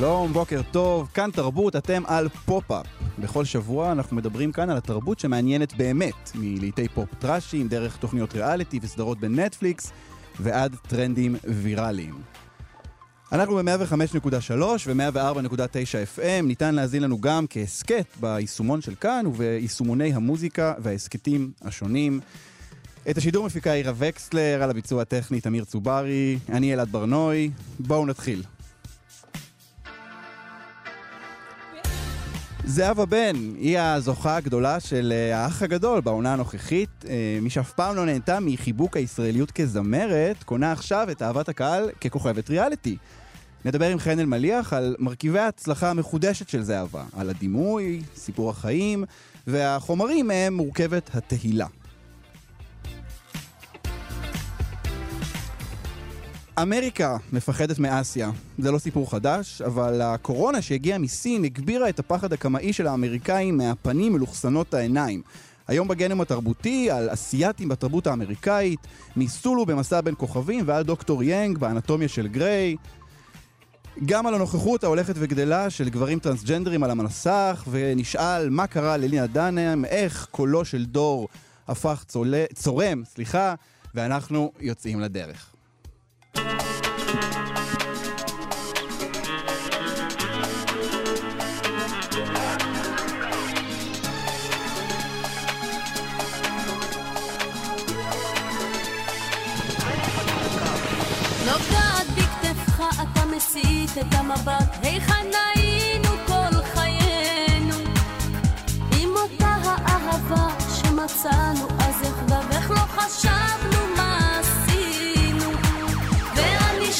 שלום, בוקר טוב, כאן תרבות, אתם על פופ-אפ. בכל שבוע אנחנו מדברים כאן על התרבות שמעניינת באמת, מלהיטי פופ טראשיים, דרך תוכניות ריאליטי וסדרות בנטפליקס, ועד טרנדים ויראליים. אנחנו ב-105.3 ו-104.9 FM, ניתן להאזין לנו גם כהסכת ביישומון של כאן וביישומוני המוזיקה וההסכתים השונים. את השידור מפיקה עירה וקסלר, על הביצוע הטכני תמיר צוברי, אני אלעד ברנוי, בואו נתחיל. זהבה בן, היא הזוכה הגדולה של אה, האח הגדול בעונה הנוכחית. אה, מי שאף פעם לא נהנתה מחיבוק הישראליות כזמרת, קונה עכשיו את אהבת הקהל ככוכבת ריאליטי. נדבר עם חן אלמליח על מרכיבי ההצלחה המחודשת של זהבה, על הדימוי, סיפור החיים, והחומרים מהם מורכבת התהילה. אמריקה מפחדת מאסיה. זה לא סיפור חדש, אבל הקורונה שהגיעה מסין הגבירה את הפחד הקמאי של האמריקאים מהפנים מלוכסנות העיניים. היום בגנם התרבותי, על אסייתים בתרבות האמריקאית, מסולו במסע בין כוכבים ועל דוקטור יאנג באנטומיה של גריי. גם על הנוכחות ההולכת וגדלה של גברים טרנסג'נדרים על המסך, ונשאל מה קרה ללינה דנם, איך קולו של דור הפך צולה, צורם, סליחה, ואנחנו יוצאים לדרך. מסיט את המבט, היכן היינו כל חיינו? עם אותה האהבה שמצאנו, אז איך לא חשבנו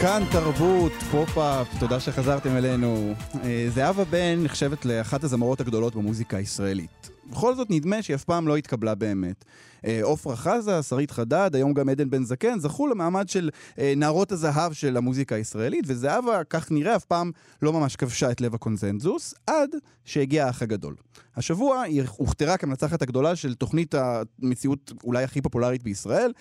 כאן תרבות, פופ-אפ, תודה שחזרתם אלינו. אה, זהבה בן נחשבת לאחת הזמרות הגדולות במוזיקה הישראלית. בכל זאת נדמה שהיא אף פעם לא התקבלה באמת. אה, עפרה חזה, שרית חדד, היום גם עדן בן זקן, זכו למעמד של אה, נערות הזהב של המוזיקה הישראלית, וזהבה, כך נראה, אף פעם לא ממש כבשה את לב הקונצנזוס, עד שהגיע האח הגדול. השבוע היא הוכתרה כמנצחת הגדולה של תוכנית המציאות אולי הכי פופולרית בישראל,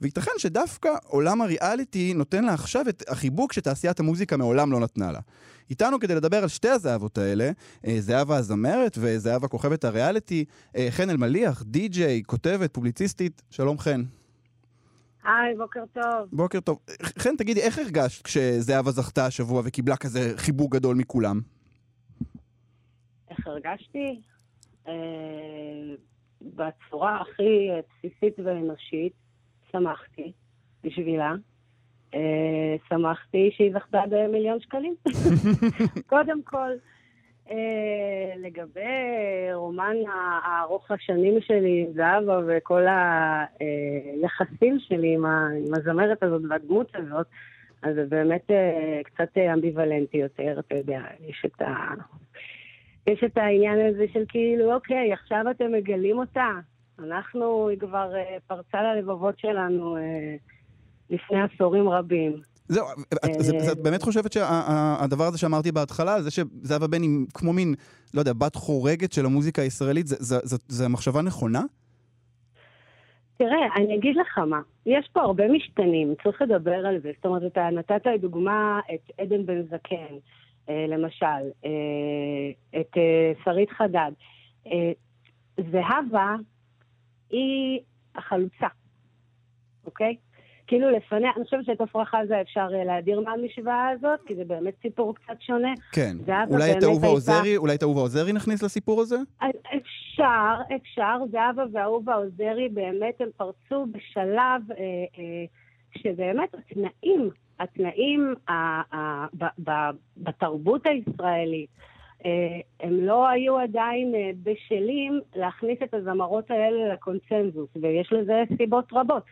וייתכן שדווקא עולם הריאליטי נותן לה עכשיו את החיבוק שתעשיית המוזיקה מעולם לא נתנה לה. איתנו כדי לדבר על שתי הזהבות האלה, אה, זהבה הזמרת וזהבה כוכבת הריאליטי, אה, חן אלמליח, די-ג'יי, כותבת, פובליציסטית, שלום חן. היי, בוקר טוב. בוקר טוב. חן, תגידי, איך הרגשת כשזהבה זכתה השבוע וקיבלה כזה חיבוק גדול מכולם? איך הרגשתי? אה, בצורה הכי בסיסית ואנושית, שמחתי בשבילה. אה, שמחתי שהיא זכתה במיליון שקלים. קודם כל, אה, לגבי רומן הארוך השנים שלי עם זהבה וכל היחסים שלי עם, הזמרת הזאת והדמות הזאת, אז זה באמת אה, קצת אמביוולנטי יותר, אתה יודע, יש את ה... יש את העניין הזה של כאילו, אוקיי, עכשיו אתם מגלים אותה. אנחנו, היא כבר פרצה ללבבות שלנו אה, לפני עשורים רבים. זהו, את, זה, זה, את באמת חושבת שהדבר הזה שאמרתי בהתחלה, זה שזהבה בן היא כמו מין, לא יודע, בת חורגת של המוזיקה הישראלית, זה מחשבה נכונה? תראה, אני אגיד לך מה, יש פה הרבה משתנים, צריך לדבר על זה. זאת אומרת, אתה נתת לדוגמה את עדן בן זקן, אה, למשל, אה, את אה, שרית חדד. אה, זהבה היא החלוצה, אוקיי? כאילו לפניה, אני חושבת שאת עפרה חזה אפשר אה, להדיר מהמשוואה הזאת, כי זה באמת סיפור קצת שונה. כן. אולי את אהובה עוזרי, אולי את אהובה עוזרי נכניס לסיפור הזה? אפשר, אפשר. זהבה ואהובה עוזרי באמת הם פרצו בשלב אה, אה, שבאמת התנאים, התנאים ה- ה- ב- ב- בתרבות הישראלית, אה, הם לא היו עדיין אה, בשלים להכניס את הזמרות האלה לקונצנזוס, ויש לזה סיבות רבות.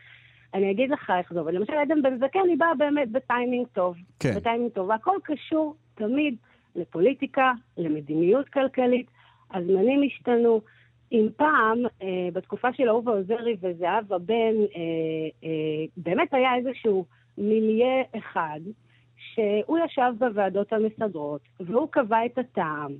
אני אגיד לך איך זה עובד. למשל, עדן בן זקן היא באה באמת בטיימינג טוב. כן. בטיימינג טוב, והכל קשור תמיד לפוליטיקה, למדיניות כלכלית. הזמנים השתנו. אם פעם, אה, בתקופה של אהובה עוזרי וזהבה בן, אה, אה, באמת היה איזשהו מיליה אחד, שהוא ישב בוועדות המסדרות, והוא קבע את הטעם.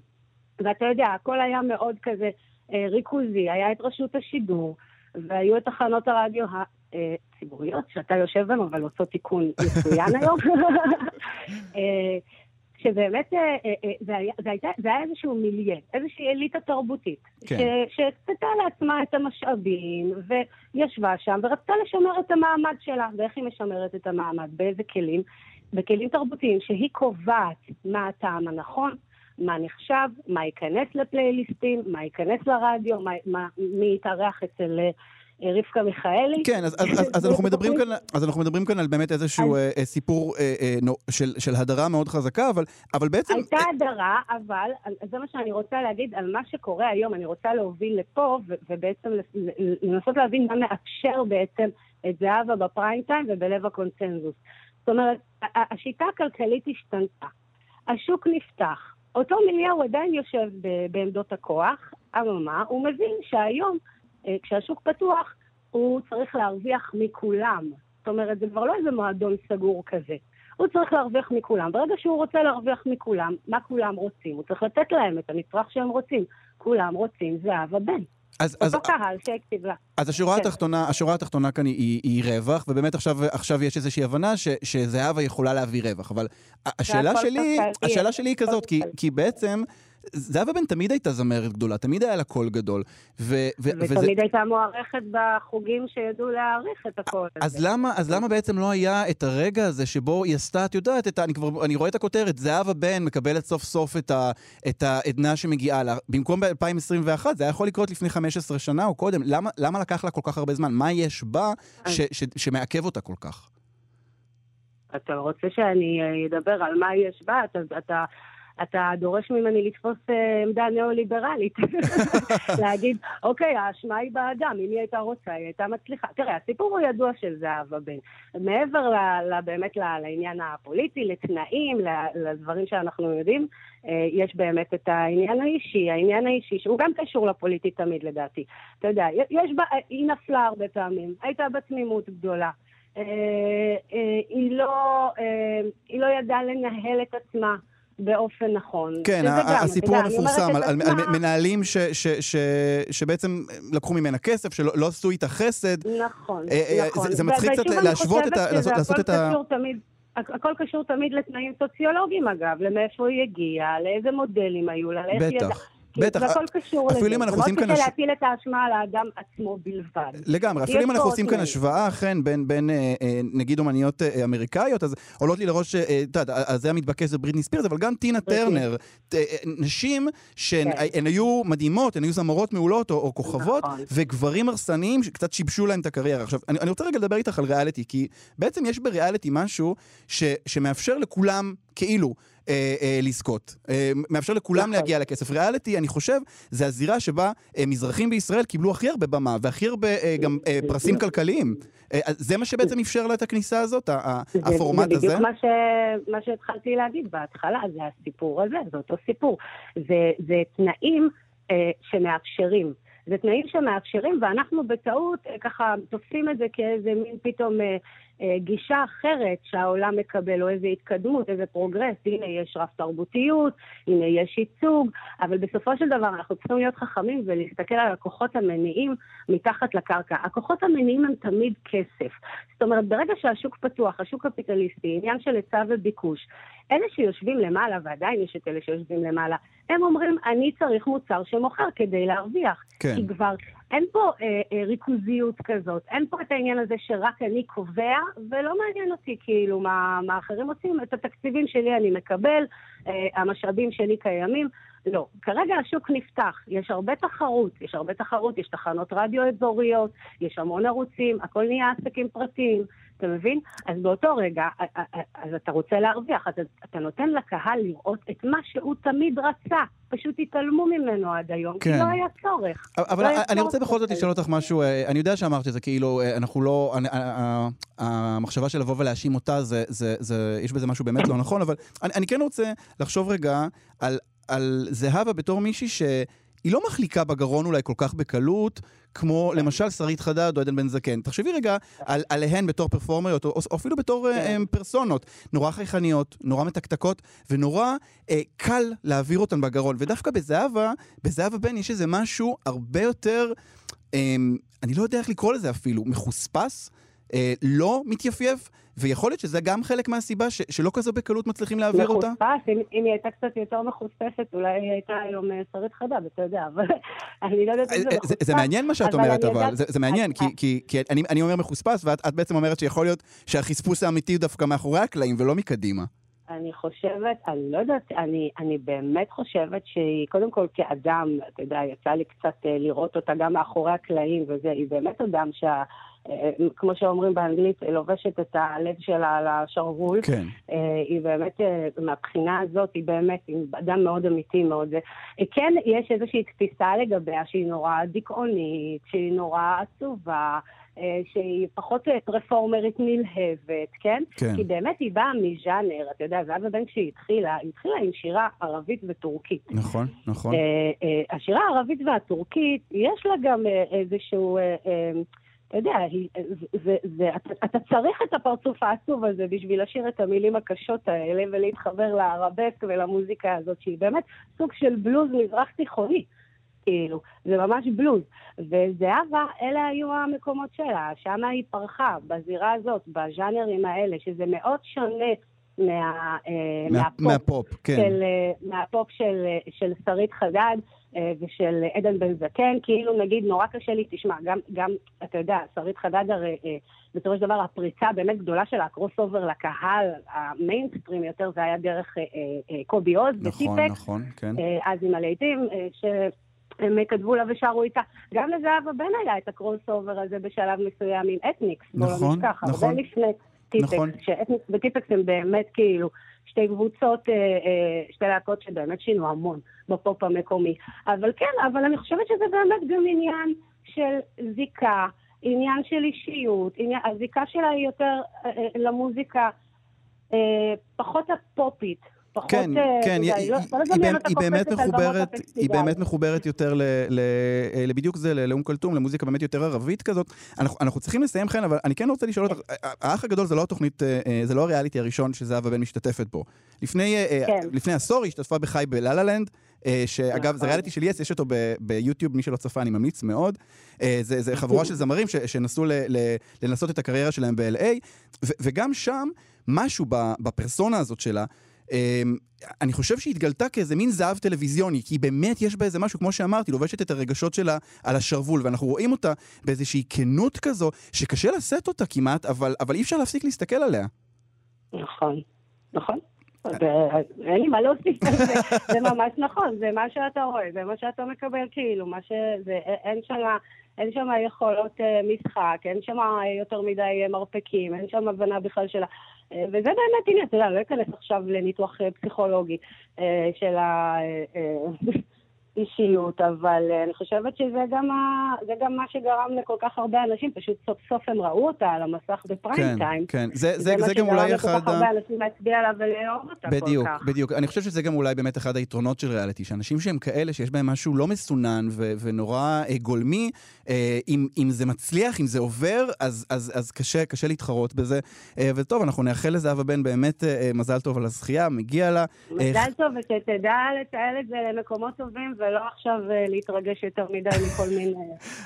ואתה יודע, הכל היה מאוד כזה אה, ריכוזי, היה את רשות השידור, והיו את תחנות הרדיו הציבוריות, שאתה יושב בהן, אבל עושות תיקון מצוין היום. אה, שבאמת אה, אה, אה, זה היה, זה, הייתה, זה היה איזשהו מיליה, איזושהי אליטה תרבותית, כן. שהקצתה לעצמה את המשאבים, וישבה שם, ורצתה לשמר את המעמד שלה. ואיך היא משמרת את המעמד? באיזה כלים? בכלים תרבותיים שהיא קובעת מה הטעם הנכון, מה נחשב, מה ייכנס לפלייליסטים, מה ייכנס לרדיו, מה, מה, מי יתארח אצל אה, רבקה מיכאלי. כן, אז, אז, אז, אז, אנחנו מדברים כאן, אז אנחנו מדברים כאן על באמת איזשהו אה, אה, סיפור אה, אה, נו, של, של הדרה מאוד חזקה, אבל, אבל בעצם... הייתה הדרה, אבל זה מה שאני רוצה להגיד על מה שקורה היום. אני רוצה להוביל לפה ו- ובעצם לנסות להבין מה מאפשר בעצם את זהבה בפריים טיים ובלב הקונצנזוס. זאת אומרת, השיטה הכלכלית השתנתה. השוק נפתח. אותו מיליאר עדיין יושב בעמדות הכוח, אממה, הוא מבין שהיום, אה, כשהשוק פתוח, הוא צריך להרוויח מכולם. זאת אומרת, זה כבר לא איזה מועדון סגור כזה. הוא צריך להרוויח מכולם. ברגע שהוא רוצה להרוויח מכולם, מה כולם רוצים? הוא צריך לתת להם את המצרך שהם רוצים. כולם רוצים זהבה בן. אז, אז, אותו קהל שהקציב לה. אז השורה כן. התחתונה, השורה התחתונה כאן היא, היא, רווח, ובאמת עכשיו, עכשיו יש איזושהי הבנה ש, שזהבה יכולה להביא רווח. אבל השאלה שלי, השאלה שלי היא כזאת, כי. כי בעצם זהבה בן תמיד הייתה זמרת גדולה, תמיד היה לה קול גדול. ו, ו, וזה, ותמיד הייתה מוערכת בחוגים שידעו להעריך את הכל. אז למה, אז למה בעצם לא היה את הרגע הזה שבו היא עשתה, את יודעת, את ה, אני כבר, אני רואה את הכותרת, זהבה בן מקבלת סוף סוף את, ה, את העדנה שמגיעה לה. במקום ב-2021, זה היה יכול לקרות לפני 15 שנה או קודם. למה, למה לקח לה כל כך הרבה זמן? מה יש בה ש, ש, שמעכב אותה כל כך? אתה רוצה שאני אה, אדבר על מה יש בה? אתה, אתה, אתה דורש ממני לתפוס אה, עמדה ניאו-ליברלית. להגיד, אוקיי, האשמה היא באדם, אם היא הייתה רוצה, היא הייתה מצליחה. תראה, הסיפור הוא ידוע של זהבה בן. מעבר באמת לעניין הפוליטי, לתנאים, לדברים שאנחנו יודעים, אה, יש באמת את העניין האישי, העניין האישי, שהוא גם קשור לפוליטי תמיד לדעתי. אתה יודע, יש בה, היא נפלה הרבה פעמים, הייתה בתמימות גדולה. אה, היא לא, היא לא ידעה לנהל את עצמה. באופן נכון. כן, גם, הסיפור אני המפורסם על, על, על מנהלים ש, ש, ש, שבעצם לקחו ממנה כסף, שלא לא עשו איתה חסד. נכון, אה, אה, נכון. זה- זה מצחיק קצת להשוות את ה- לעשות- לעשות את ה- תמיד- הכ- הכל קשור תמיד לתנאים סוציולוגיים אגב, למאיפה היא הגיעה, לאיזה מודלים היו לה, לאיך היא ידעה. בטח. זה הכל קשור לזה. אפילו אם אנחנו עושים זה כאן מאוד קשה להטיל את האשמה על האדם עצמו בלבד. לגמרי, אפילו אם אנחנו עושים כאן. השוואה, אכן, בין, בין אה, אה, נגיד אומניות אה, אמריקאיות, אז עולות לי לראש, את יודעת, אז זה המתבקש זה בריטני ספירס, אבל גם טינה. טרנר, נשים שהן כן. היו מדהימות, הן היו זמרות מעולות או, או כוכבות, נכון. וגברים הרסניים שקצת שיבשו להם את הקריירה. עכשיו, אני, אני רוצה רגע לדבר איתך על ריאליטי, כי בעצם יש בריאליטי משהו ש, שמאפשר לכולם, כאילו, אה, אה, לזכות. אה, מאפשר לכולם נכון. להגיע לכסף. ריאליטי, אני חושב, זה הזירה שבה אה, מזרחים בישראל קיבלו הכי הרבה במה, והכי הרבה אה, גם אה, פרסים כלכליים. אה, זה מה שבעצם אפשר לה את הכניסה הזאת, זה- הפורמט זה הזה? בדיוק מה, ש... מה שהתחלתי להגיד בהתחלה, זה הסיפור הזה, זה אותו סיפור. זה, זה תנאים אה, שמאפשרים. זה תנאים שמאפשרים, ואנחנו בטעות אה, ככה תופסים את זה כאיזה מין פתאום אה, גישה אחרת שהעולם מקבל, או איזו התקדמות, איזה progress. הנה יש רב תרבותיות, הנה יש ייצוג, אבל בסופו של דבר אנחנו צריכים להיות חכמים ולהסתכל על הכוחות המניעים מתחת לקרקע. הכוחות המניעים הם תמיד כסף. זאת אומרת, ברגע שהשוק פתוח, השוק קפיטליסטי, עניין של היצע וביקוש, אלה שיושבים למעלה, ועדיין יש את אלה שיושבים למעלה, הם אומרים, אני צריך מוצר שמוכר כדי להרוויח. כן. כי כבר אין פה אה, אה, ריכוזיות כזאת, אין פה את העניין הזה שרק אני קובע, ולא מעניין אותי כאילו מה, מה אחרים עושים, את התקציבים שלי אני מקבל, אה, המשאבים שלי קיימים. לא, כרגע השוק נפתח, יש הרבה תחרות, יש הרבה תחרות, יש תחנות רדיו אזוריות, יש המון ערוצים, הכל נהיה עסקים פרטיים, אתה מבין? אז באותו רגע, אז אתה רוצה להרוויח, אתה, אתה נותן לקהל לראות את מה שהוא תמיד רצה, פשוט התעלמו ממנו עד היום, כן. כי לא היה צורך. אבל לא היה אני צורך רוצה בכל זאת. לשאול אותך משהו, אה, אני יודע שאמרת שזה כאילו, אה, אנחנו לא, אה, המחשבה של לבוא ולהאשים אותה, זה- זה- זה- יש בזה משהו באמת לא נכון, אבל אני אני כן רוצה לחשוב רגע על- על זהבה בתור מישהי שהיא לא מחליקה בגרון אולי כל כך בקלות, כמו למשל שרית חדד או עדן בן זקן. תחשבי רגע על, עליהן בתור פרפורמריות, או, או אפילו בתור כן. אה, פרסונות, נורא חייכניות, נורא מתקתקות, ונורא אה, קל להעביר אותן בגרון. ודווקא בזהבה, בזהבה בן יש איזה משהו הרבה יותר, אה, אני לא יודע איך לקרוא לזה אפילו, מחוספס, אה, לא מתייפייף, ויכול להיות שזה גם חלק מהסיבה ש, שלא כזו בקלות מצליחים להעביר אותה. מחוספס, אם, אם היא הייתה קצת יותר מחוספסת, אולי היא הייתה היום אה, שרית חדד, אתה יודע, אבל אני לא יודעת אם זה אה, זה, מחוספס. זה מעניין מה שאת אבל אומרת, אבל יודעת- זה, זה מעניין, כי, אה, כי, כי אני, אני אומר מחוספס, ואת את בעצם אומרת שיכול להיות שהחספוס האמיתי הוא דווקא מאחורי הקלעים ולא מקדימה. אני חושבת, אני לא יודעת, אני, אני באמת חושבת שהיא, קודם כל כאדם, אתה יודע, יצא לי קצת אה, לראות אותה גם מאחורי הקלעים וזה, היא באמת אדם שה... אה, כמו שאומרים באנגלית, לובשת את הלב שלה על השרוול. כן. אה, היא באמת, אה, מהבחינה הזאת, היא באמת, היא אדם מאוד אמיתי, מאוד... אה, כן, יש איזושהי תפיסה לגביה שהיא נורא דיכאונית, שהיא נורא עצובה, אה, שהיא פחות אה, רפורמרית נלהבת, כן? כן. כי באמת היא באה מז'אנר, אתה יודע, זהבה בן כשהיא התחילה, היא התחילה עם שירה ערבית וטורקית. נכון, נכון. אה, אה, השירה הערבית והטורקית, יש לה גם אה, איזשהו... אה, אה, אתה יודע, זה, זה, זה, אתה, אתה צריך את הפרצוף העצוב הזה בשביל לשיר את המילים הקשות האלה ולהתחבר לערבסק ולמוזיקה הזאת, שהיא באמת סוג של בלוז מזרח תיכוני. כאילו, זה ממש בלוז. וזהבה, אלה היו המקומות שלה, שם היא פרחה, בזירה הזאת, בז'אנרים האלה, שזה מאוד שונה מה, אה, מה- מהפופ. מהפופ, כן. של, אה, מהפופ של, של שרית חדד אה, ושל עדן בן זקן, כאילו נגיד נורא קשה לי, תשמע, גם, גם אתה יודע, שרית חדד הרי בסופו של דבר הפריצה באמת גדולה שלה, ה crossover לקהל, המיינסטרים יותר, זה היה דרך קובי עוז נכון, וטיפקס, נכון, כן. אז עם הלהיטים, אה, שהם כתבו לה ושרו איתה. גם לזהבה בן היה את ה crossover הזה בשלב מסוים עם אתניקס, בוא נכון, לא נשכח, נכון. הרבה לפני. טיפקס, נכון. שאתניקס וטיפקס הם באמת כאילו שתי קבוצות, אה, אה, שתי להקות שבאמת שינו המון בפופ המקומי. אבל כן, אבל אני חושבת שזה באמת גם עניין של זיקה, עניין של אישיות, עניין, הזיקה שלה היא יותר אה, למוזיקה פחות הפופית. פחות, כן, אה, כן, היא, לא- היא, לא היא, באמת- היא מחוברת, היא. באמת מחוברת יותר ל, ל, אה, לבדיוק זה, לאום כלתום, למוזיקה באמת יותר ערבית כזאת. אנחנו, אנחנו צריכים לסיים חן, אבל אני כן רוצה לשאול אותך, האח הגדול זה לא התוכנית, אה, אה, זה לא הריאליטי הראשון שזהבה בן משתתפת בו. לפני, אה, אה, כן. לפני עשור היא השתתפה בחי בלה-לה לנד. אה, שאגב, זה נכון. ריאליטי של יס, יש אותו ביוטיוב, מי שלא צפה, אני ממליץ מאוד. אה, זה, זה חבורה של זמרים ש, שנסו ל, ל, לנסות את הקריירה שלהם ב-LA, וגם שם, משהו בפרסונה הזאת שלה, אני חושב שהיא התגלתה כאיזה מין זהב טלוויזיוני, כי באמת יש בה איזה משהו, כמו שאמרתי, לובשת את הרגשות שלה על השרוול, ואנחנו רואים אותה באיזושהי כנות כזו, שקשה לשאת אותה כמעט, אבל, אבל אי אפשר להפסיק להסתכל עליה. נכון, נכון. אין לי מה להוסיף על זה, זה ממש נכון, זה מה שאתה רואה, זה מה שאתה מקבל, כאילו, מה ש... אין שם... אין שם יכולות אה, משחק, אין שם יותר מדי אה, מרפקים, אין שם הבנה בכלל של וזה באמת, הנה, אתה יודע, לא אכנס עכשיו לניתוח אה, פסיכולוגי אה, של האישיות, אבל אה, אני חושבת שזה גם, ה... זה גם מה שגרם לכל כך הרבה אנשים, פשוט סוף סוף הם ראו אותה על המסך בפריים כן, טיים. כן. זה, זה, זה גם אולי אחד... זה מה שגרם לכל כך הרבה אנשים להצביע עליו ולאהוב אותה כל כך. בדיוק, בדיוק. אני חושב שזה גם אולי באמת אחד היתרונות של ריאליטי, שאנשים שהם כאלה, שיש בהם משהו לא מסונן ו- ונורא אה, גולמי, אה, אם, אם זה מצליח, אם זה עובר, אז, אז, אז קשה, קשה להתחרות בזה. אה, וטוב, אנחנו נאחל לזהבה בן באמת אה, אה, מזל טוב על הזכייה, מגיע לה. אה, מזל טוב, ושתדע לתעל את זה למקומות טובים, ולא עכשיו אה, להתרגש יותר מדי מכל מיני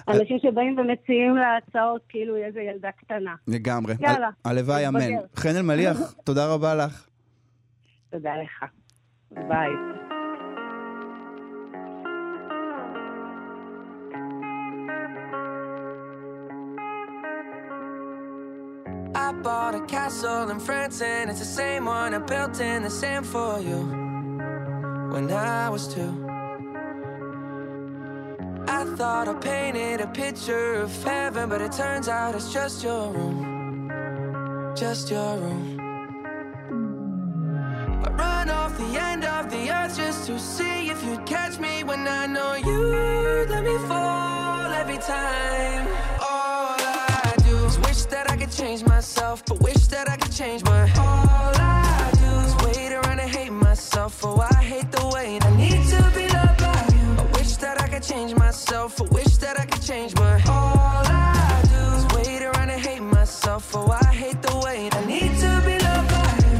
אנשים שבאים ומציעים לה הצעות כאילו היא איזה ילדה קטנה. לגמרי. יאללה, הלוואי, אמן. חן אלמליח, תודה רבה לך. תודה לך. ביי. I bought a castle in France and it's the same one I built in the sand for you when I was two. Thought I painted a picture of heaven, but it turns out it's just your room. Just your room. I run off the end of the earth just to see if you'd catch me when I know you'd let me fall every time. All I do is wish that I could change myself, but wish that I could change my. Change my. All I do is wait around and hate myself. Oh, I hate the way I need to be loved by you.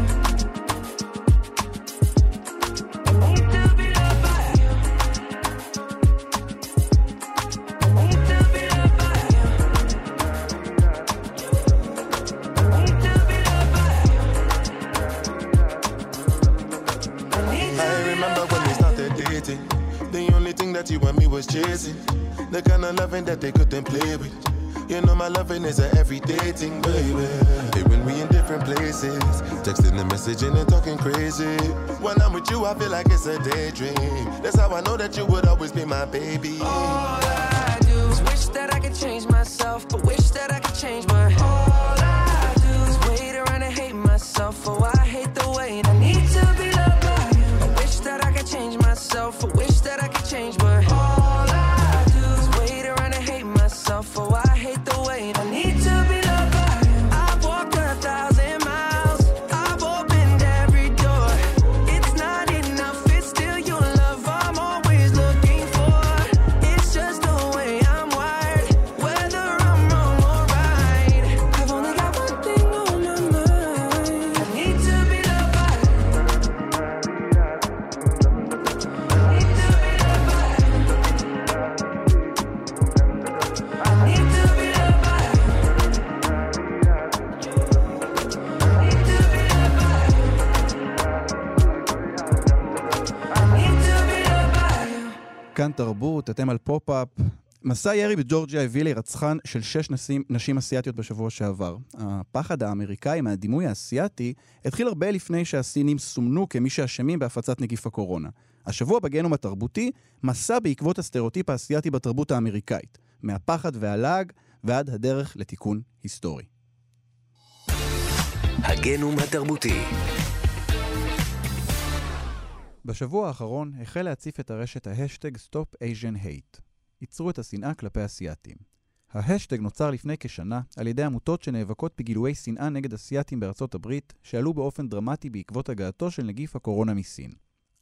I need to be loved by you. I need to be loved by you. I need to be loved by you. I need to I be remember loved when by we started dating. The only thing that you and me was chasing. The kind of loving that they couldn't play with. You know my loving is a everyday thing, baby. When we in different places, texting and messaging and talking crazy. When I'm with you, I feel like it's a daydream. That's how I know that you would always be my baby. All I do is wish that I could change myself, but wish that I could change my. All I do is wait around and hate myself. Oh, I hate the way I need to be loved by you. I wish that I could change myself. I wish that I could change my. מסע ירי בג'ורג'יה הביא להירצחן של שש נשים, נשים אסיאתיות בשבוע שעבר. הפחד האמריקאי מהדימוי האסייתי התחיל הרבה לפני שהסינים סומנו כמי שאשמים בהפצת נגיף הקורונה. השבוע בגנום התרבותי, מסע בעקבות הסטריאוטיפ האסייתי בתרבות האמריקאית. מהפחד והלעג ועד הדרך לתיקון היסטורי. הגנום התרבותי. בשבוע האחרון החל להציף את הרשת ההשטג Stop Asian Hate. ייצרו את השנאה כלפי אסייתים. ההשטג נוצר לפני כשנה על ידי עמותות שנאבקות בגילויי שנאה נגד אסייתים בארצות הברית, שעלו באופן דרמטי בעקבות הגעתו של נגיף הקורונה מסין.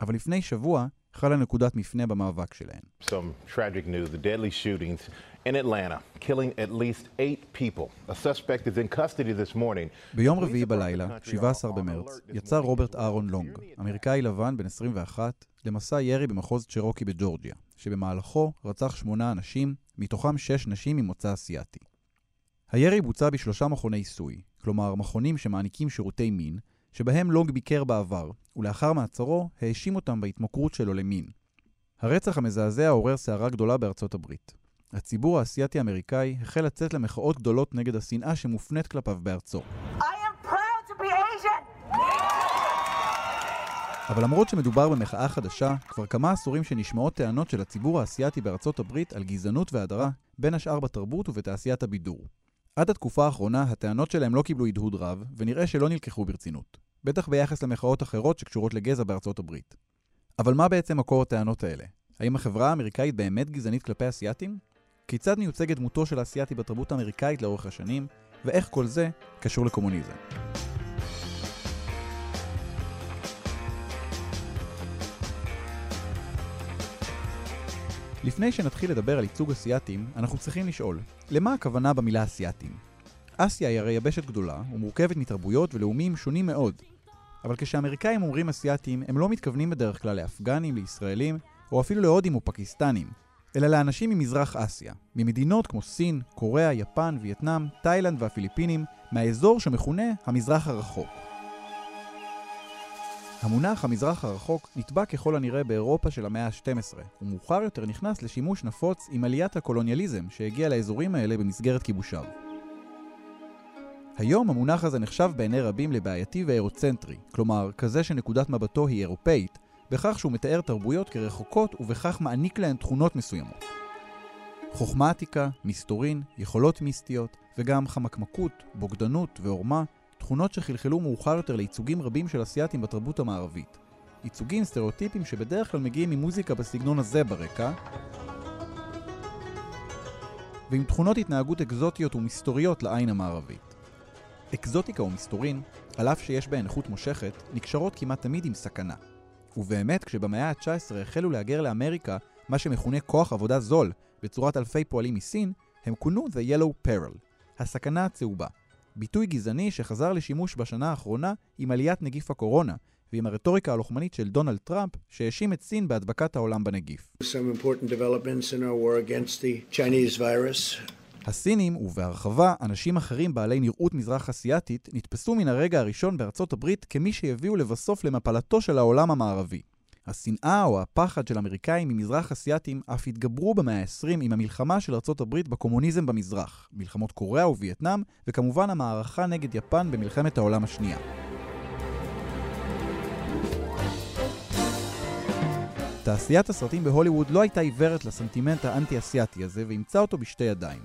אבל לפני שבוע חלה נקודת מפנה במאבק שלהן. Some tragic news, the deadly shootings in Atlanta, killing at least eight people. A suspect is in custody this morning. ביום רביעי בלילה, 17 במרץ, יצא רוברט אהרון לונג, אמריקאי לבן בן 21, למסע ירי במחוז צ'רוקי בג'ורג'יה, שבמהלכו רצח שמונה אנשים, מתוכם שש נשים ממוצא אסייתי. הירי בוצע בשלושה מכוני עיסוי, כלומר מכונים שמעניקים שירותי מין, שבהם לונג ביקר בעבר, ולאחר מעצרו האשים אותם בהתמכרות שלו למין. הרצח המזעזע עורר סערה גדולה בארצות הברית. הציבור האסייתי-אמריקאי החל לצאת למחאות גדולות נגד השנאה שמופנית כלפיו בארצו. I am proud to be Asian. אבל למרות שמדובר במחאה חדשה, כבר כמה עשורים שנשמעות טענות של הציבור האסייתי בארצות הברית על גזענות והדרה, בין השאר בתרבות ובתעשיית הבידור. עד התקופה האחרונה, הטענות שלהם לא קיבלו הדהוד רב, ונראה שלא נלקחו ברצינות. בטח ביחס למחאות אחרות שקשורות לגזע בארצות הברית. אבל מה בעצם מקור הטענות האלה? האם החברה האמריקאית באמת גזענית כלפי אסייתים? כיצד מיוצגת דמותו של האסייתי בתרבות האמריקאית לאורך השנים, ואיך כל זה קשור לקומוניזם? לפני שנתחיל לדבר על ייצוג אסייתים, אנחנו צריכים לשאול, למה הכוונה במילה אסייתים? אסיה היא הרי יבשת גדולה, ומורכבת מתרבויות ולאומים שונים מאוד. אבל כשאמריקאים אומרים אסייתים, הם לא מתכוונים בדרך כלל לאפגנים, לישראלים, או אפילו להודים או פקיסטנים, אלא לאנשים ממזרח אסיה, ממדינות כמו סין, קוריאה, יפן, וייטנאם, תאילנד והפיליפינים, מהאזור שמכונה המזרח הרחוק. המונח המזרח הרחוק נטבע ככל הנראה באירופה של המאה ה-12, ומאוחר יותר נכנס לשימוש נפוץ עם עליית הקולוניאליזם שהגיע לאזורים האלה במסגרת כיבושיו. היום המונח הזה נחשב בעיני רבים לבעייתי ואירוצנטרי, כלומר, כזה שנקודת מבטו היא אירופאית, בכך שהוא מתאר תרבויות כרחוקות ובכך מעניק להן תכונות מסוימות. חוכמה עתיקה, מסתורין, יכולות מיסטיות, וגם חמקמקות, בוגדנות ועורמה, תכונות שחלחלו מאוחר יותר לייצוגים רבים של אסייתים בתרבות המערבית. ייצוגים סטריאוטיפיים שבדרך כלל מגיעים ממוזיקה בסגנון הזה ברקע, ועם תכונות התנהגות אקזוטיות ומסתוריות לעין המערבית. אקזוטיקה ומסתורין, על אף שיש בהן איכות מושכת, נקשרות כמעט תמיד עם סכנה. ובאמת, כשבמאה ה-19 החלו להגר לאמריקה מה שמכונה כוח עבודה זול, בצורת אלפי פועלים מסין, הם כונו The Yellow Peril, הסכנה הצהובה. ביטוי גזעני שחזר לשימוש בשנה האחרונה עם עליית נגיף הקורונה, ועם הרטוריקה הלוחמנית של דונלד טראמפ, שהאשים את סין בהדבקת העולם בנגיף. הסינים, ובהרחבה אנשים אחרים בעלי נראות מזרח אסיאתית, נתפסו מן הרגע הראשון בארצות הברית כמי שהביאו לבסוף למפלתו של העולם המערבי. השנאה או הפחד של אמריקאים ממזרח אסיאתים אף התגברו במאה ה-20 עם המלחמה של ארצות הברית בקומוניזם במזרח, מלחמות קוריאה ווייטנאם, וכמובן המערכה נגד יפן במלחמת העולם השנייה. תעשיית הסרטים בהוליווד לא הייתה עיוורת לסנטימנט האנטי-אסיאתי הזה, ואימצה אותו בשתי ידיים.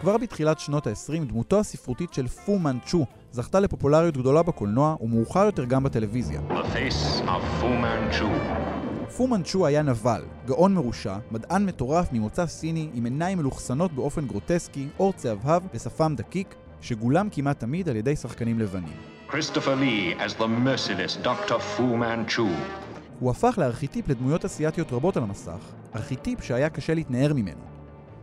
כבר בתחילת שנות ה-20 דמותו הספרותית של פו מנצ'ו זכתה לפופולריות גדולה בקולנוע ומאוחר יותר גם בטלוויזיה. פו מנצ'ו היה נבל, גאון מרושע, מדען מטורף ממוצא סיני עם עיניים מלוכסנות באופן גרוטסקי, עור צהבהב ושפם דקיק, שגולם כמעט תמיד על ידי שחקנים לבנים. Christopher Lee as the merciless Dr. Fu Manchu. הוא הפך לארכיטיפ לדמויות אסיאתיות רבות על המסך, ארכיטיפ שהיה קשה להתנער ממנו.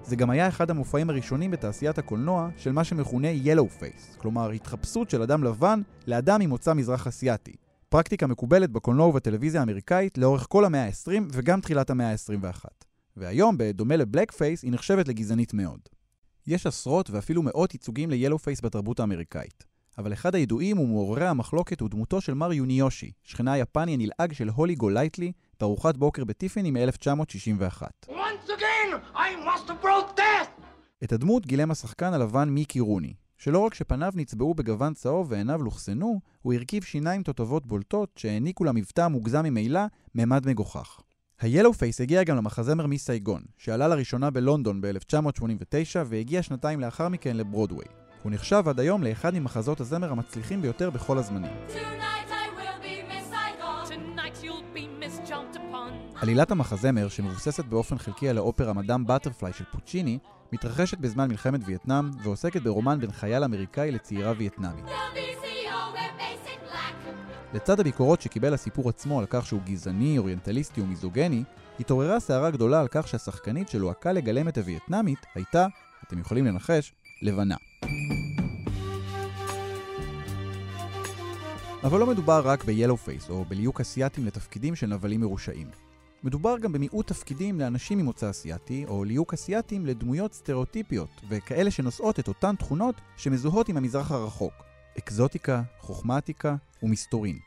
זה גם היה אחד המופעים הראשונים בתעשיית הקולנוע של מה שמכונה Yellow Face, כלומר התחפשות של אדם לבן לאדם ממוצא מזרח אסיאתי. פרקטיקה מקובלת בקולנוע ובטלוויזיה האמריקאית לאורך כל המאה ה-20 וגם תחילת המאה ה-21. והיום, בדומה ל-Blackface, היא נחשבת לגזענית מאוד. יש עשרות ואפילו מאות ייצוגים ל-Yellow Face בתרבות האמריקאית. אבל אחד הידועים ומעוררי המחלוקת הוא דמותו של מר יוניושי, שכנה היפני הנלעג של הולי גולייטלי, בארוחת בוקר בטיפני מ-1961. Once again, I must protest! את הדמות גילם השחקן הלבן מיקי רוני, שלא רק שפניו נצבעו בגוון צהוב ועיניו לוכסנו, הוא הרכיב שיניים תותבות בולטות שהעניקו למבטא המוגזם ממילא ממד מגוחך. ה-Yellow Face הגיע גם למחזמר מסייגון, שעלה לראשונה בלונדון ב-1989 והגיע שנתיים לאחר מכן לברודוויי. הוא נחשב עד היום לאחד ממחזות הזמר המצליחים ביותר בכל הזמנים. עלילת המחזמר, שמבוססת באופן חלקי על האופרה מדאם בטרפליי של פוצ'יני, מתרחשת בזמן מלחמת וייטנאם ועוסקת ברומן בין חייל אמריקאי לצעירה וייטנאמית. לצד הביקורות שקיבל הסיפור עצמו על כך שהוא גזעני, אוריינטליסטי ומיזוגני, התעוררה סערה גדולה על כך שהשחקנית שלוהקה לגלם את הווייטנאמית הייתה, אתם יכולים לנחש, לבנה. אבל לא מדובר רק ב-Yellow Face או בליהוק אסייתים לתפקידים של נבלים מרושעים. מדובר גם במיעוט תפקידים לאנשים ממוצא אסייתי, או ליהוק אסייתים לדמויות סטריאוטיפיות, וכאלה שנושאות את אותן תכונות שמזוהות עם המזרח הרחוק. אקזוטיקה, חוכמטיקה ומסתורין.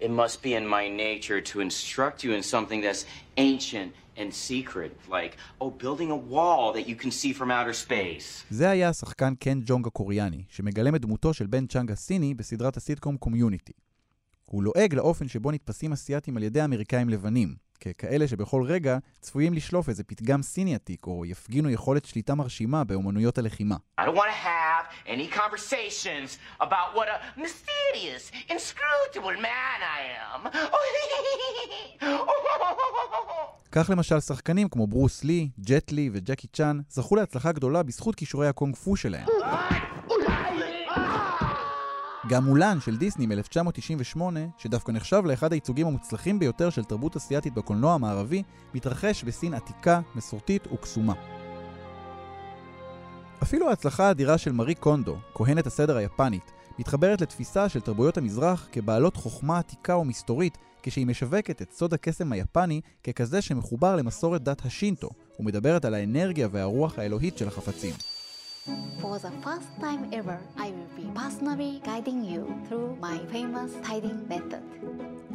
It must be in my nature to instruct you in something that's ancient and secret, like, oh, building a wall that you can see from outer space. זה היה השחקן קן ג'ונג הקוריאני, שמגלם את דמותו של בן צ'אנג הסיני בסדרת הסיטקום קומיוניטי. הוא לועג לאופן שבו נתפסים אסייתים על ידי אמריקאים לבנים, ככאלה שבכל רגע צפויים לשלוף איזה פתגם סיני עתיק, או יפגינו יכולת שליטה מרשימה באומנויות הלחימה. I don't want to have any conversations about what a mysterious, inscrutable man I am. כך למשל שחקנים כמו ברוס לי, ג'ט לי וג'קי צ'אן זכו להצלחה גדולה בזכות כישורי הקונג פו שלהם. גם מולן של דיסני מ-1998, שדווקא נחשב לאחד הייצוגים המוצלחים ביותר של תרבות אסיאתית בקולנוע המערבי, מתרחש בסין עתיקה, מסורתית וקסומה. אפילו ההצלחה האדירה של מארי קונדו, כהנת הסדר היפנית, מתחברת לתפיסה של תרבויות המזרח כבעלות חוכמה עתיקה ומסתורית, כשהיא משווקת את סוד הקסם היפני ככזה שמחובר למסורת דת השינטו, ומדברת על האנרגיה והרוח האלוהית של החפצים. For the first time ever, I will be personally guiding you through my famous tiding method.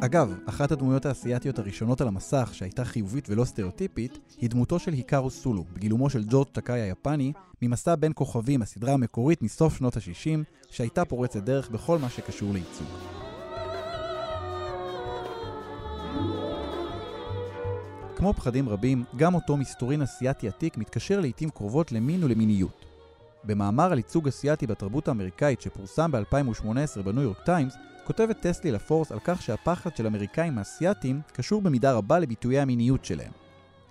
אגב, אחת הדמויות האסייתיות הראשונות על המסך שהייתה חיובית ולא סטריאוטיפית, היא דמותו של היקארו סולו, בגילומו של ג'ורג' טקאי היפני, ממסע בין כוכבים, הסדרה המקורית מסוף שנות ה-60, שהייתה פורצת דרך בכל מה שקשור לייצוג. כמו פחדים רבים, גם אותו מסתורין אסייתי עתיק מתקשר לעיתים קרובות למין ולמיניות. במאמר על ייצוג אסייתי בתרבות האמריקאית שפורסם ב-2018 בניו יורק טיימס, כותבת טסלי לפורס על כך שהפחד של אמריקאים מאסייתים קשור במידה רבה לביטויי המיניות שלהם.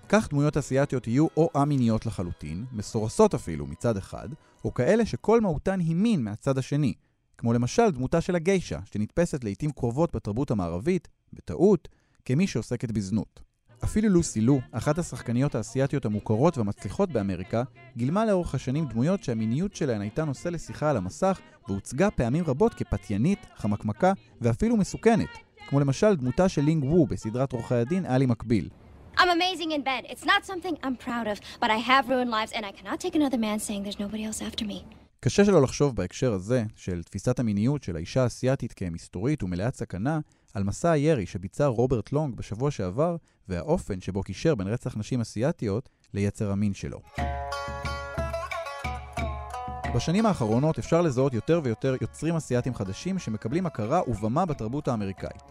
כך דמויות אסייתיות יהיו או א-מיניות לחלוטין, מסורסות אפילו מצד אחד, או כאלה שכל מהותן היא מין מהצד השני, כמו למשל דמותה של הגיישה, שנתפסת לעיתים קרובות בתרבות המערבית, בטעות, כמי שעוסקת בזנות. אפילו לוסי לו, אחת השחקניות האסייתיות המוכרות והמצליחות באמריקה, גילמה לאורך השנים דמויות שהמיניות שלהן הייתה נושא לשיחה על המסך, והוצגה פעמים רבות כפתיינית, חמקמקה ואפילו מסוכנת, כמו למשל דמותה של לינג וו בסדרת עורכי הדין אלי מקביל. I'm amazing in bed. It's not something I'm proud of, but I have ruined lives and I cannot take another man saying there's nobody else after me. קשה שלא לחשוב בהקשר הזה, של תפיסת המיניות של האישה האסייתית כמסתורית ומלאת סכנה, על מסע הירי שביצע רוברט לונג בשבוע שעבר, והאופן שבו קישר בין רצח נשים אסייתיות ליצר המין שלו. בשנים האחרונות אפשר לזהות יותר ויותר יוצרים אסייתים חדשים שמקבלים הכרה ובמה בתרבות האמריקאית.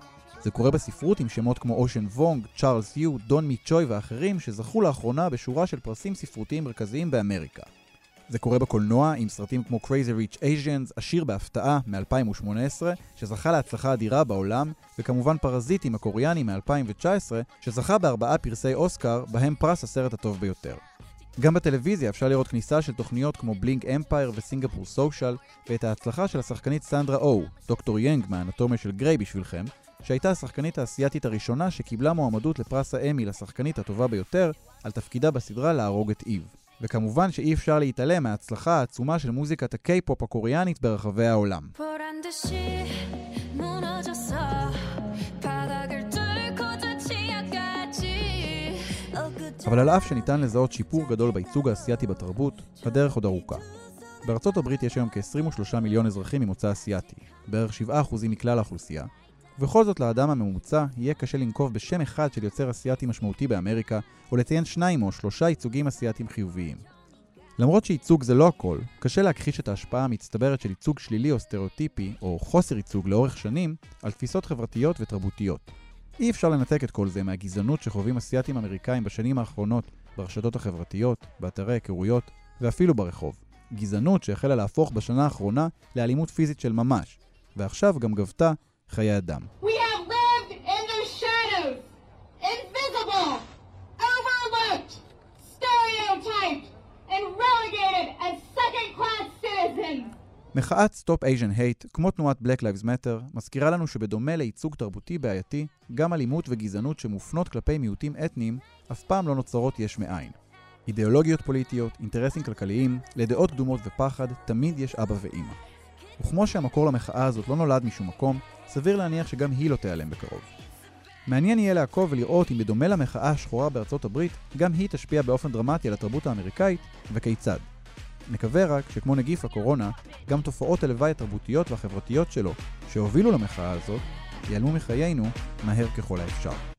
זה קורה בספרות עם שמות כמו אושן וונג, צ'ארלס יו, דון מי צ'וי ואחרים שזכו לאחרונה בשורה של פרסים ספרותיים מרכזיים באמריקה. זה קורה בקולנוע עם סרטים כמו Crazy Rich Asians, עשיר בהפתעה מ-2018, שזכה להצלחה אדירה בעולם, וכמובן פרזיטים הקוריאני מ-2019, שזכה בארבעה פרסי אוסקר, בהם פרס הסרט הטוב ביותר. גם בטלוויזיה אפשר לראות כניסה של תוכניות כמו בלינג אמפייר וסינגפור סושיאל, ואת ההצלחה של השחקנית סנדרה או, דוקטור יאנג מהאנטומיה של גריי בשבילכם, שהייתה השחקנית האסייתית הראשונה שקיבלה מועמדות לפרס האמי לשחקנית הטובה ביותר, על תפקידה בסדרה להרוג את איב. וכמובן שאי אפשר להתעלם מההצלחה העצומה של מוזיקת הקיי-פופ הקוריאנית ברחבי העולם. אבל על אף שניתן לזהות שיפור גדול בייצוג האסייתי בתרבות, הדרך עוד ארוכה. בארצות הברית יש היום כ-23 מיליון אזרחים ממוצא אסייתי, בערך 7% מכלל האוכלוסייה, ובכל זאת לאדם הממוצע יהיה קשה לנקוב בשם אחד של יוצר אסייתי משמעותי באמריקה, או לציין שניים או שלושה ייצוגים אסייתיים חיוביים. למרות שייצוג זה לא הכל, קשה להכחיש את ההשפעה המצטברת של ייצוג שלילי או סטריאוטיפי, או חוסר ייצוג לאורך שנים, על תפיסות חברתיות ותרבותיות. אי אפשר לנתק את כל זה מהגזענות שחווים אסייתים אמריקאים בשנים האחרונות ברשתות החברתיות, באתרי היכרויות ואפילו ברחוב. גזענות שהחלה להפוך בשנה האחרונה לאלימות פיזית של ממש, ועכשיו גם גבתה חיי אדם. We have lived in the shadows, invisible, overlooked, stereotyped, and relegated as second-class citizens. מחאת Stop Asian Hate, כמו תנועת Black Lives Matter, מזכירה לנו שבדומה לייצוג תרבותי בעייתי, גם אלימות וגזענות שמופנות כלפי מיעוטים אתניים אף פעם לא נוצרות יש מאין. אידיאולוגיות פוליטיות, אינטרסים כלכליים, לדעות קדומות ופחד, תמיד יש אבא ואימא. וכמו שהמקור למחאה הזאת לא נולד משום מקום, סביר להניח שגם היא לא תיעלם בקרוב. מעניין יהיה לעקוב ולראות אם בדומה למחאה השחורה בארצות הברית, גם היא תשפיע באופן דרמטי על התרבות האמריקאית, וכיצד. נקווה רק שכמו נגיף הקורונה, גם תופעות הלוואי התרבותיות והחברתיות שלו, שהובילו למחאה הזאת, ייעלמו מחיינו מהר ככל האפשר.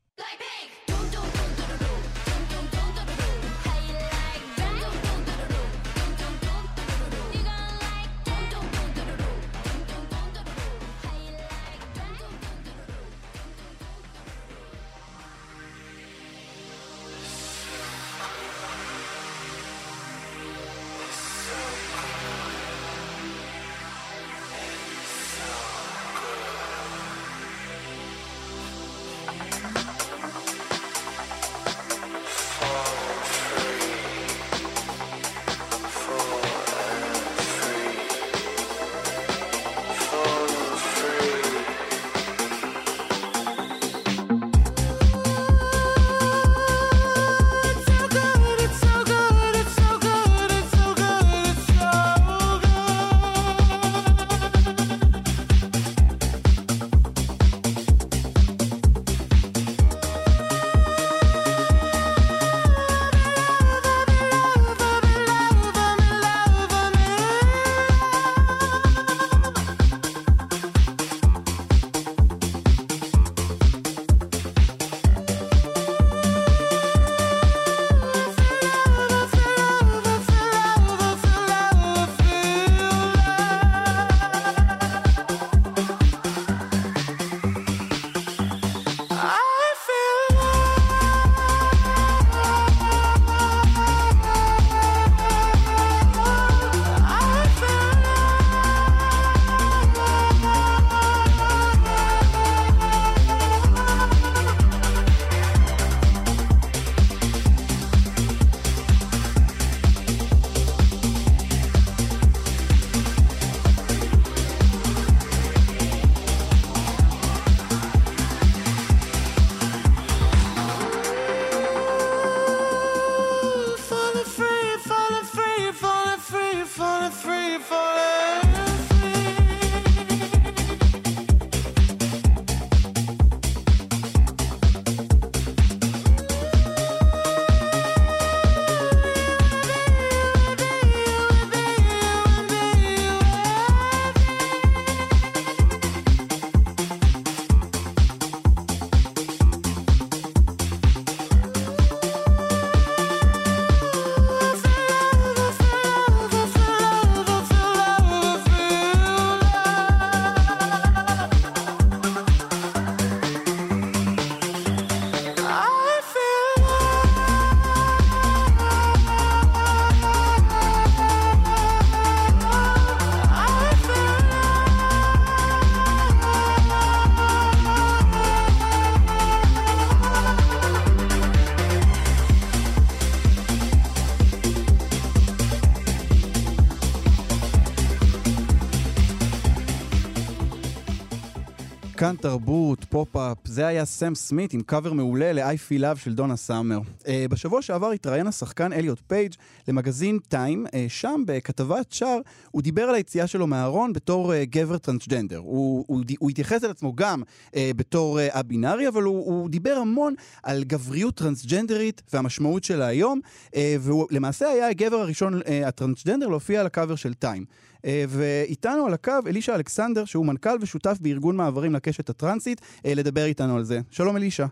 כאן תרבות, פופ-אפ, זה היה סם סמית עם קאבר מעולה ל-I Feel Love של דונה סאמר. Uh, בשבוע שעבר התראיין השחקן אליוט פייג' למגזין טיים, uh, שם בכתבת שער הוא דיבר על היציאה שלו מהארון בתור uh, גבר טרנסג'נדר. הוא, הוא, הוא התייחס אל עצמו גם בתור א-בינארי, אבל הוא, הוא דיבר המון על גבריות טרנסג'נדרית והמשמעות שלה היום, והוא למעשה היה הגבר הראשון הטרנסג'נדר להופיע על הקאבר של טיים. Uh, ואיתנו על הקו אלישע אלכסנדר, שהוא מנכ"ל ושותף בארגון מעברים לקשת הטרנסית, uh, לדבר איתנו על זה. שלום אלישע.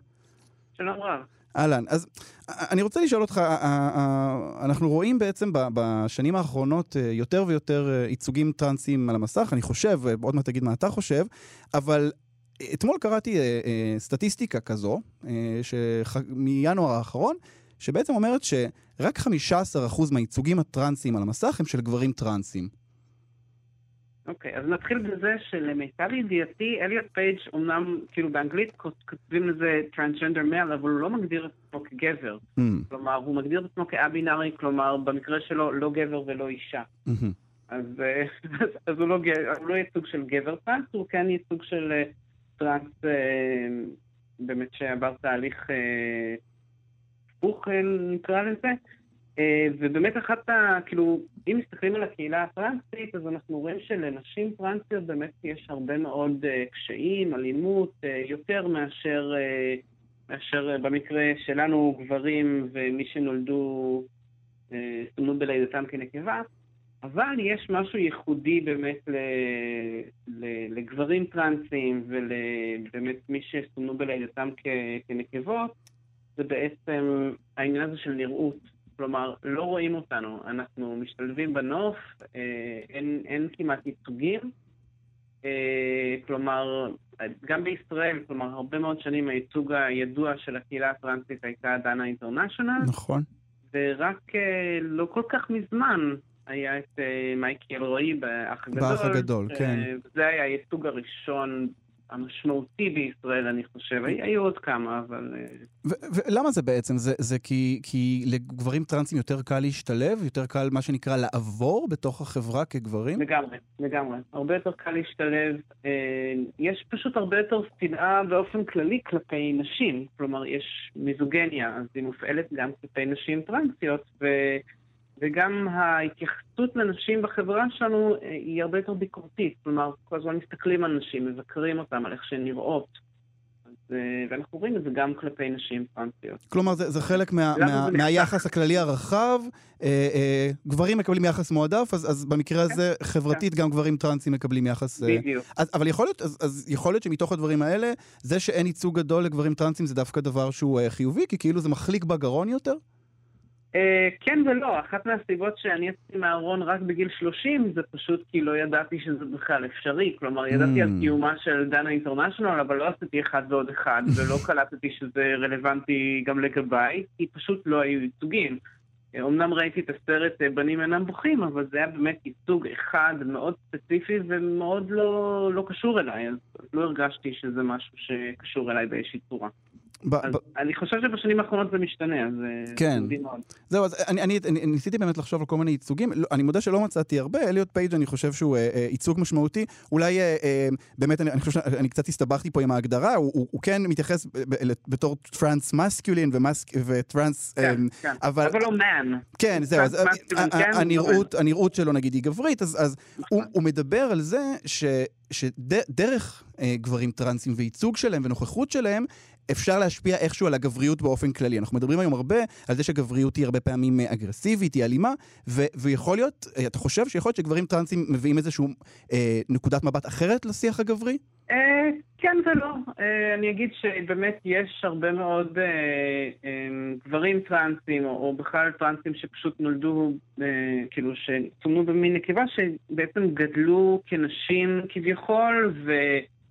שלום רב. אהלן, אז uh, אני רוצה לשאול אותך, אנחנו רואים בעצם בשנים האחרונות יותר ויותר ייצוגים טרנסיים על המסך, אני חושב, עוד מעט תגיד מה אתה חושב, אבל אתמול קראתי אה, אה, סטטיסטיקה כזו, אה, שח... מינואר האחרון, שבעצם אומרת שרק 15% מהייצוגים הטרנסיים על המסך הם של גברים טרנסים. אוקיי, אז נתחיל בזה שלמיטב ידיעתי, אליוט פייג' אמנם, כאילו באנגלית כותבים לזה transgender male, אבל הוא לא מגדיר את עצמו כגבר. Mm. כלומר, הוא מגדיר את עצמו כאבינארי, כלומר, במקרה שלו, לא גבר ולא אישה. מהמם. אז, אה, אז, אז הוא, לא, הוא לא ייצוג של גבר טרנס, הוא כן ייצוג של אה, טרנס אה, באמת שעבר תהליך הפוך, נקרא לזה. אה, ובאמת אחת ה... כאילו, אם מסתכלים על הקהילה הטרנסית, אז אנחנו רואים שלנשים טרנסיות באמת יש הרבה מאוד אה, קשיים, אלימות, אה, יותר מאשר, מאשר במקרה שלנו גברים ומי שנולדו, סומנו בלידתם כנקבה. אבל יש משהו ייחודי באמת ל, ל, לגברים טרנסים ולבאמת מי שסומנו בלידתם כ, כנקבות, זה בעצם העניין הזה של נראות. כלומר, לא רואים אותנו, אנחנו משתלבים בנוף, אה, אין, אין כמעט ייצוגים. אה, כלומר, גם בישראל, כלומר, הרבה מאוד שנים הייצוג הידוע של הקהילה הטרנסית הייתה דנה אינטרנשיונל. נכון. ורק אה, לא כל כך מזמן היה את אה, מייקי אלרועי באח הגדול. באח הגדול, אה, כן. זה היה הייצוג הראשון המשמעותי בישראל, אני חושב. היו עוד כמה, אבל... אה, ולמה זה בעצם? זה, זה כי, כי לגברים טרנסים יותר קל להשתלב? יותר קל, מה שנקרא, לעבור בתוך החברה כגברים? לגמרי, לגמרי. הרבה יותר קל להשתלב. אה, יש פשוט הרבה יותר שנאה באופן כללי כלפי נשים. כלומר, יש מיזוגניה, אז היא מופעלת גם כלפי נשים טרנסיות, ו... וגם ההתייחסות לנשים בחברה שלנו אה, היא הרבה יותר ביקורתית. כלומר, כל הזמן מסתכלים על נשים, מבקרים אותן על איך שהן נראות. אה, ואנחנו רואים את זה גם כלפי נשים טרנסיות. כלומר, זה, זה חלק מה, מה, זה נחשב? מהיחס הכללי הרחב. אה, אה, גברים מקבלים יחס מועדף, אז, אז במקרה הזה, חברתית, גם גברים טרנסים מקבלים יחס... אה, בדיוק. אז, אבל יכול להיות, אז, אז יכול להיות שמתוך הדברים האלה, זה שאין ייצוג גדול לגברים טרנסים זה דווקא דבר שהוא אה, חיובי, כי כאילו זה מחליק בגרון יותר? אה, כן ולא, אחת מהסיבות שאני יצאתי מהארון רק בגיל 30 זה פשוט כי לא ידעתי שזה בכלל אפשרי. כלומר, ידעתי Mm. על קיומה של דנה אינטרנשיונל, אבל לא עשיתי אחד ועוד אחד, ולא קלטתי שזה רלוונטי גם לגביי, כי פשוט לא היו ייצוגים. אה, אמנם ראיתי את הסרט אה, בנים אינם בוכים, אבל זה היה באמת ייצוג אחד מאוד ספציפי ומאוד לא, לא קשור אליי, אז לא הרגשתי שזה משהו שקשור אליי באיזושהי צורה. ב- אז אני חושב שבשנים האחרונות זה משתנה, אז אה, כן. זה מאוד. זהו, אז אני, אני, אני ניסיתי באמת לחשוב על כל מיני ייצוגים, לא, אני מודה שלא מצאתי הרבה, אליוט פייג' אני חושב שהוא אה, אה, ייצוג משמעותי, אולי אה, אה, באמת, אני, אני חושב שאני קצת הסתבכתי פה עם ההגדרה, הוא, הוא, הוא כן מתייחס ב, ב, בתור trans masculine ומסק, וטרנס, אה, כן, כן. אבל... אבל לא man. כן, זהו, אז trans masculine, ה- ה- כן, הנראות, הנראות שלו נגיד היא גברית, אז, אז נכון. הוא, הוא מדבר על זה ש, שדרך אה, גברים טרנסים וייצוג שלהם ונוכחות שלהם, אפשר להשפיע איכשהו על הגבריות באופן כללי. אנחנו מדברים היום הרבה על זה שגבריות היא הרבה פעמים אה, אגרסיבית, היא אלימה, ו- ויכול להיות, אה, אתה חושב שיכול להיות שגברים טרנסים מביאים איזושהי אה, נקודת מבט אחרת לשיח הגברי? אה, כן ולא. אה, אני אגיד שבאמת יש הרבה מאוד אה, אה, גברים טרנסים, או, או בכלל טרנסים שפשוט נולדו, אה, כאילו, שצומנו במין נקבה, שבעצם גדלו כנשים כביכול,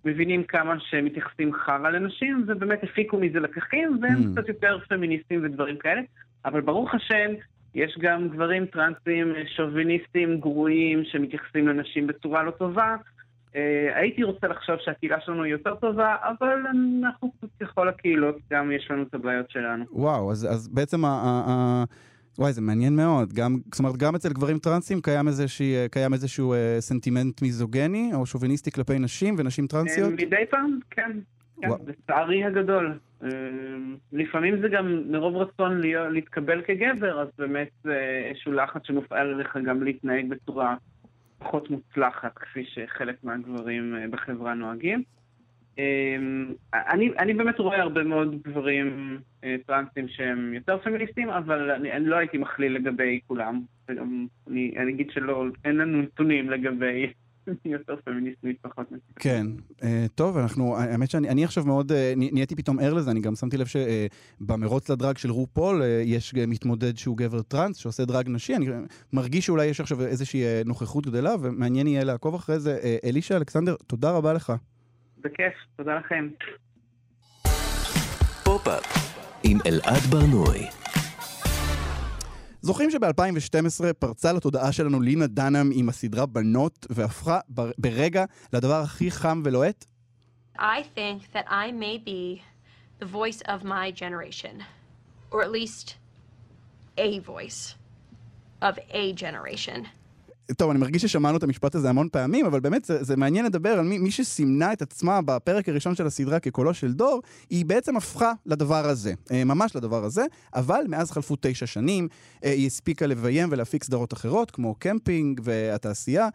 ומבינים כמה שהם מתייחסים חרא לנשים, ובאמת הפיקו מזה לקחים, והם Mm. קצת יותר פמיניסטים ודברים כאלה. אבל ברוך השם, יש גם גברים טרנסים אה, שוביניסטים גרועים שמתייחסים לנשים בצורה לא טובה. אה, הייתי רוצה לחשוב שהקהילה שלנו היא יותר טובה, אבל אנחנו ככל הקהילות גם יש לנו את הבעיות שלנו. וואו, אז, אז בעצם ה... ה, ה וואי, זה מעניין מאוד. גם, זאת אומרת, גם אצל גברים טרנסים קיים, איזושהי, קיים איזשהו אה, סנטימנט מיזוגני או שוביניסטי כלפי נשים ונשים טרנסיות? אה, מדי פעם, כן. כן, וואו. לצערי הגדול. אה, לפעמים זה גם מרוב רצון להיות, להתקבל כגבר, אז באמת זה איזשהו לחץ שמופעל עליך גם להתנהג בצורה פחות מוצלחת, כפי שחלק מהגברים אה, בחברה נוהגים. אה, אני, אני באמת רואה הרבה מאוד גברים אה, טרנסים שהם יותר פמיניסטים, אבל אני, אני לא הייתי מכליל לגבי כולם. אני, אני אגיד שלא, אין לנו נתונים לגבי יותר פמיניסטים פחות פמיניסטים. כן, אה, טוב, אנחנו, האמת שאני אני עכשיו מאוד, אה, נה- נהייתי פתאום ער לזה, אני גם שמתי לב שבמרוץ לדרג של רו פול יש מתמודד שהוא גבר טראנס שעושה דרג נשי, אני מרגיש שאולי יש עכשיו איזושהי נוכחות גדולה, ומעניין יהיה לעקוב אחרי זה. אלישע אלכסנדר, תודה רבה לך. בכיף, תודה לכם. פופ-אפ עם אלעד ברנועי. זוכרים שב-2012 פרצה לתודעה שלנו לינה דנהאם עם הסדרה בנות, והפכה בר- ברגע לדבר הכי חם ולוהט? I think that I may be the voice of my generation, or at least a voice of a generation. טוב, אני מרגיש ששמענו את המשפט הזה המון פעמים, אבל באמת זה, זה מעניין לדבר על מי, מי שסימנה את עצמה בפרק הראשון של הסדרה כקולו של דור, היא בעצם הפכה לדבר הזה, אה, ממש לדבר הזה, אבל מאז חלפו תשע שנים, אה, היא הספיקה לביים ולהפיק סדרות אחרות, כמו קמפינג והתעשייה.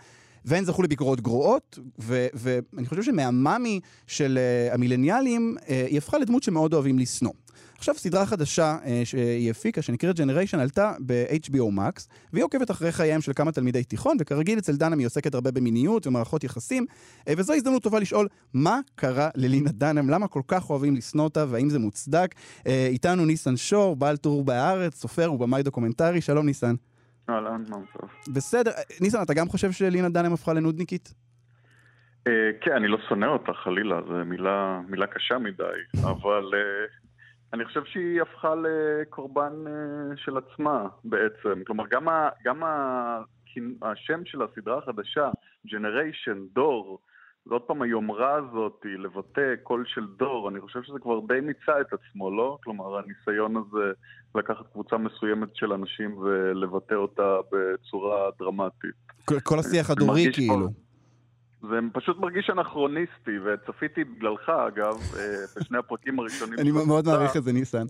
והן זכו לביקורות גרועות, ואני חושב שמהמאמי של uh, המילניאלים, uh, היא הפכה לדמות שמאוד אוהבים לשנוא. עכשיו סדרה חדשה uh, שהיא הפיקה, שנקראת Generation, עלתה ב-HBO Max, והיא עוקבת אחרי חייהם של כמה תלמידי תיכון, וכרגיל אצל דנהאם היא עוסקת הרבה במיניות ומערכות יחסים, uh, וזו הזדמנות טובה לשאול מה קרה ללינה דנהאם, למה כל כך אוהבים לשנוא אותה, והאם זה מוצדק. Uh, איתנו ניסן שור, בעל טור בהארץ, סופר ובמאי דוקומנטרי, שלום ניסן. אהלן, מה מצב? בסדר, ניסן, אתה גם חושב שלינה דנהאם הפכה לנודניקית? אה, כן, אני לא שונא אותה חלילה, זו מילה, מילה קשה מדי, אבל אה, אני חושב שהיא הפכה לקורבן אה, של עצמה בעצם. כלומר, גם, ה, גם ה, השם של הסדרה החדשה, Generation, דור, זה עוד פעם היומרה הזאת, היא לבטא קול של דור, אני חושב שזה כבר די מיצה את עצמו, לא? כלומר, הניסיון הזה לקחת קבוצה מסוימת של אנשים ולבטא אותה בצורה דרמטית. כל, כל השיח הדורי כאילו. זה פשוט מרגיש אנכרוניסטי, וצפיתי בגללך, אגב, אה, בשני הפרקים הראשונים אני מאוד. מעריך את זה, ניסן.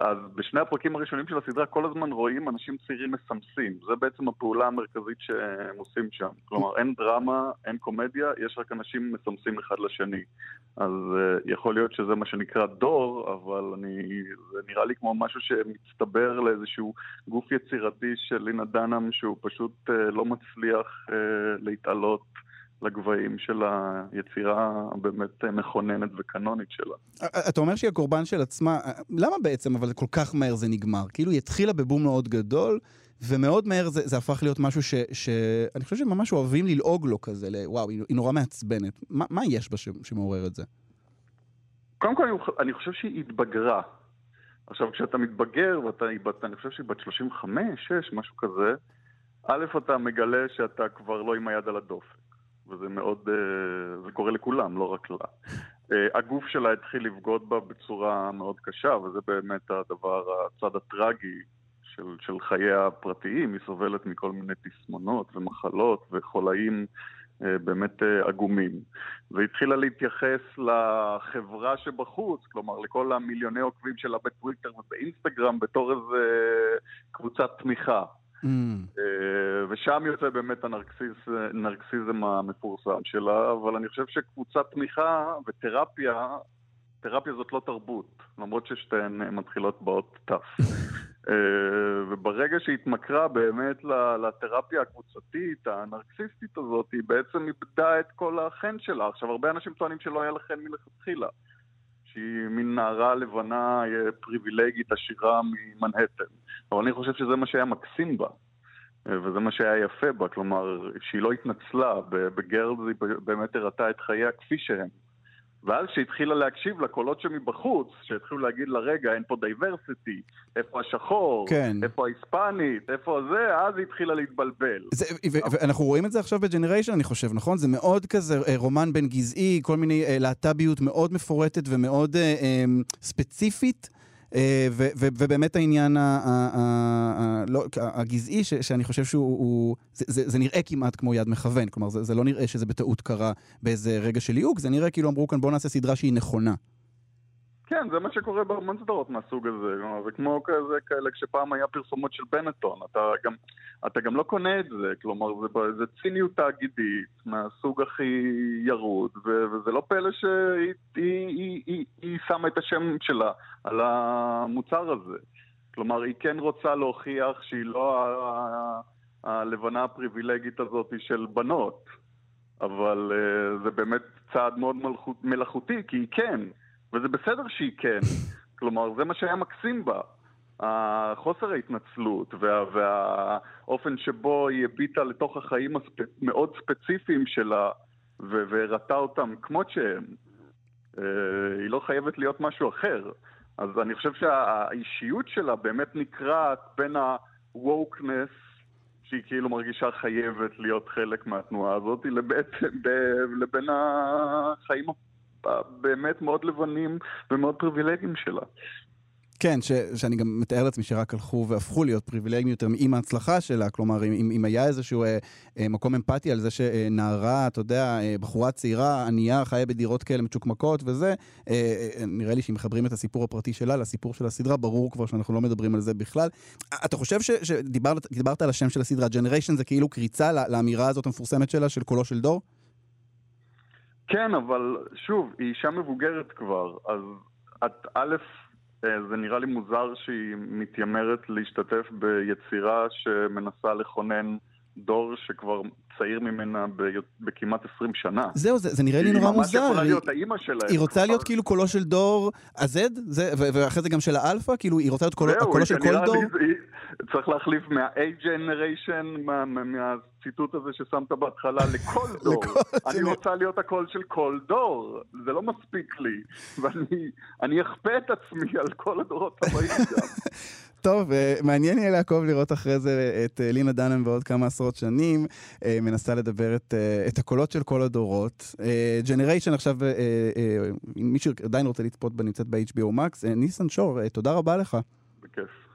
אז בשני הפרקים הראשונים של הסדרה כל הזמן רואים אנשים צעירים מסמסים. זה בעצם הפעולה המרכזית שהם עושים שם. כלומר, אין דרמה, אין קומדיה, יש רק אנשים מסמסים אחד לשני. אז uh, יכול להיות שזה מה שנקרא דור, אבל אני, זה נראה לי כמו משהו שמצטבר לאיזשהו גוף יצירתי של לינה דנהאם, שהוא פשוט uh, לא מצליח uh, להתעלות. לגבהים של היצירה הבאמת מכוננת וקנונית שלה. אתה אומר שהיא הקורבן של עצמה, למה בעצם אבל כל כך מהר זה נגמר? כאילו היא התחילה בבום מאוד גדול, ומאוד מהר זה, זה הפך להיות משהו ש, שאני חושב שממש אוהבים ללעוג לו כזה, ל- וואו, היא, היא נורא מעצבנת. מה, מה יש בה ש, שמעורר את זה? קודם כל, אני- חושב שהיא התבגרה. עכשיו, כשאתה מתבגר, ואתה, אני חושב שהיא בת 35, 6, משהו כזה, א', אתה מגלה שאתה כבר לא עם היד על הדופק. וזה מאוד, אה, זה קורה לכולם, לא רק לה. אה, הגוף שלה התחיל לבגוד בה בצורה מאוד קשה, וזה באמת הדבר, הצד הטרגי של, של חייה הפרטיים. היא סובלת מכל מיני תסמונות ומחלות וחולאים אה, באמת עגומים. והתחילה להתייחס לחברה שבחוץ, כלומר לכל המיליוני עוקבים שלה בטוויטר ובאינסטגרם בתור איזה קבוצת תמיכה. אה, ושם יוצא באמת הנרקסיס, הנרקסיזם המפורסם שלה, אבל אני חושב שקבוצת תמיכה ותרפיה, תרפיה זאת לא תרבות, למרות ששתיהן מתחילות באות תף. אה, וברגע שהתמכרה באמת לתרפיה הקבוצתית, הנרקסיסטית הזאת, היא בעצם איבדה את כל החן שלה. עכשיו, הרבה אנשים טוענים שלא היה לה חן מלכתחילה. שהיא מין נערה לבנה אה, פריבילגית עשירה ממנהטן. אבל אני חושב שזה מה שהיה מקסים בה. אה, וזה מה שהיה יפה בה, כלומר, שהיא לא התנצלה, בגרלס היא באמת הראתה את חייה כפי שהם. ואז כשהתחילה להקשיב לקולות שמבחוץ, שהתחילו להגיד לה, רגע, אין פה diversity, איפה השחור, כן. איפה ההיספנית, איפה זה, אז היא התחילה להתבלבל. זה, ו- ואנחנו רואים את זה עכשיו בג'נריישן, אני חושב, נכון? זה מאוד כזה אה, רומן בין גזעי, כל מיני אה, להט"ביות מאוד מפורטת ומאוד אה, אה, ספציפית. אה, ו- ו- ובאמת העניין ה- ה- ה- לא- הגזעי, ש- שאני חושב שהוא... הוא- זה, זה, זה נראה כמעט כמו יד מכוון, כלומר, זה, זה לא נראה שזה בטעות קרה באיזה רגע של ליהוק, זה נראה כאילו אמרו כאן בואו נעשה סדרה שהיא נכונה. כן, זה מה שקורה בהמון סדרות מהסוג הזה. זה כמו כזה כאלה כשפעם היה פרסומות של בנטון. אתה גם, אתה גם לא קונה את זה. כלומר, זה, זה ציניות תאגידית מהסוג הכי ירוד, ו, וזה לא פלא שהיא היא, היא, היא, היא שמה את השם שלה על המוצר הזה. כלומר, היא כן רוצה להוכיח שהיא לא ה- הלבנה הפריבילגית הזאת של בנות. אבל uh, זה באמת צעד מאוד מלאכותי, כי היא כן, וזה בסדר שהיא כן. כלומר, זה מה שהיה מקסים בה. החוסר ההתנצלות וה, והאופן שבו היא הביטה לתוך החיים הספ... מאוד ספציפיים שלה, ו- והראתה אותם כמות שהם. אה, היא לא חייבת להיות משהו אחר. אז אני חושב שהאישיות שלה באמת נקרעת בין ה-wokeness, שהיא כאילו מרגישה חייבת להיות חלק מהתנועה הזאת, ב- לבין החיים הבאמת מאוד לבנים ומאוד פריבילגיים שלה. כן, ש, שאני גם מתאר לעצמי שרק הלכו והפכו להיות פריבילגיים יותר עם ההצלחה שלה. כלומר, אם, אם היה איזשהו אה, אה, מקום אמפתי על זה שנערה, אתה יודע, אה, בחורה צעירה, ענייה, חיה בדירות כאלה מצ'וקמקות וזה, אה, אה, נראה לי שאם מחברים את הסיפור הפרטי שלה לסיפור של הסדרה, ברור כבר שאנחנו לא מדברים על זה בכלל. אתה חושב ש, שדיברת דיברת על השם של הסדרה, ג'נריישן זה כאילו קריצה לא, לאמירה הזאת המפורסמת שלה, של קולו של דור? כן, אבל שוב, היא אישה מבוגרת כבר, אז את א', אה, זה נראה לי מוזר שהיא מתיימרת להשתתף ביצירה שמנסה לכונן דור שכבר צעיר ממנה ב- בכמעט 20 שנה. זהו, זה, זה נראה לי היא נורא ממש מוזר. יכולה היא- להיות האימא שלהם. היא רוצה להיות כאילו קולו של דור ה-Z, ו- ואחרי זה גם של האלפא? כאילו, היא רוצה להיות קולו, זהו, הקולו של כל דור? לי- צריך להחליף מה-A generation, מה- מה- מהציטוט הזה ששמת בהתחלה, לכל דור. אני רוצה להיות הקול של כל דור, זה לא מספיק לי. ואני אני אכפה את עצמי על כל הדורות הבאים גם. טוב, אה, מעניין יהיה לעקוב לראות אחרי זה את אה, לינה דנם בעוד כמה עשרות שנים, אה, מנסה לדבר את, את הקולות של כל הדורות. ג'נריישן עכשיו, אה, אה, אם מישהו עדיין רוצה לצפות בה, נמצאת ב-HBO Max. ניסן שור, תודה רבה לך. בכיף.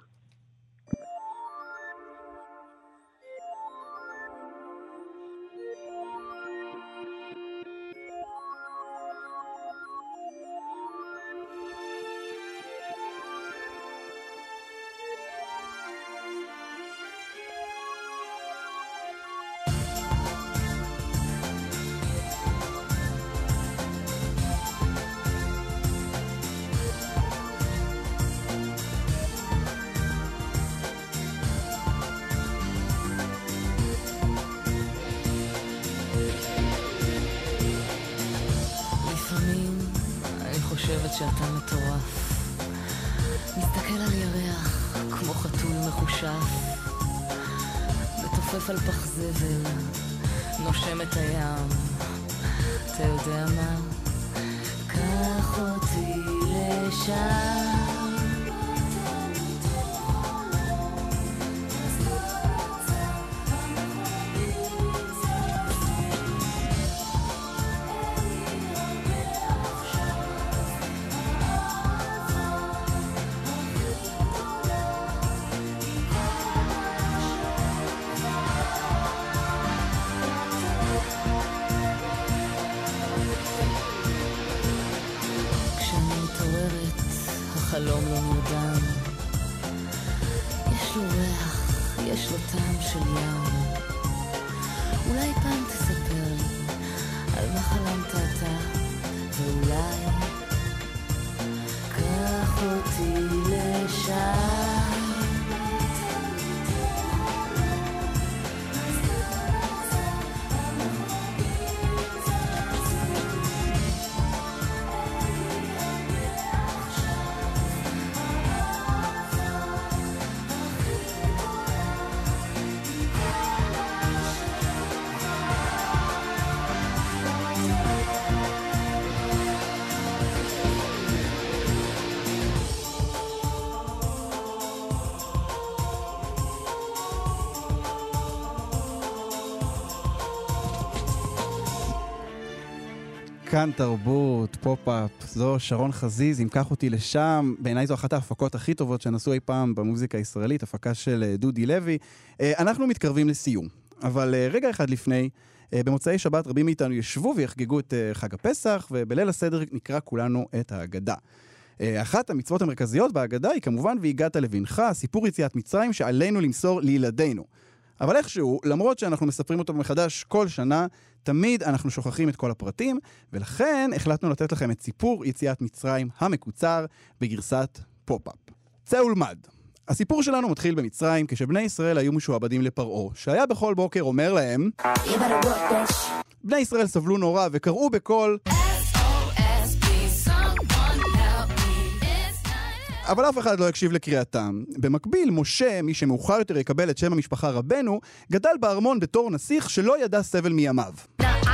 של ים. אולי פעם תספר לי על מה חלמת אתה, ואולי קח אותי לשם. כאן תרבות, פופ-אפ, זו שרון חזיז, עם קח אותי לשם, בעיניי זו אחת ההפקות הכי טובות שנעשו אי פעם במוזיקה הישראלית, הפקה של אה, דודי לוי. אה, אנחנו מתקרבים לסיום, אבל אה, רגע אחד לפני, במוצאי שבת רבים מאיתנו ישבו ויחגגו את חג הפסח, ובליל הסדר נקרא כולנו את ההגדה. אחת המצוות המרכזיות בהגדה היא כמובן והגדת לבנך, סיפור יציאת מצרים שעלינו למסור לילדינו. אבל איכשהו, למרות שאנחנו מספרים אותו מחדש כל שנה, תמיד אנחנו שוכחים את כל הפרטים, ולכן החלטנו לתת לכם את סיפור יציאת מצרים המקוצר בגרסת פופ-אפ. צא ולמד. הסיפור שלנו מתחיל במצרים כשבני ישראל היו משועבדים לפרעה, שהיה בכל בוקר אומר להם בני ישראל סבלו נורא וקראו בקול אבל אף אחד לא הקשיב לקריאתם. במקביל, משה, מי שמאוחר יותר יקבל את שם המשפחה רבנו, גדל בארמון בתור נסיך שלא ידע סבל מימיו.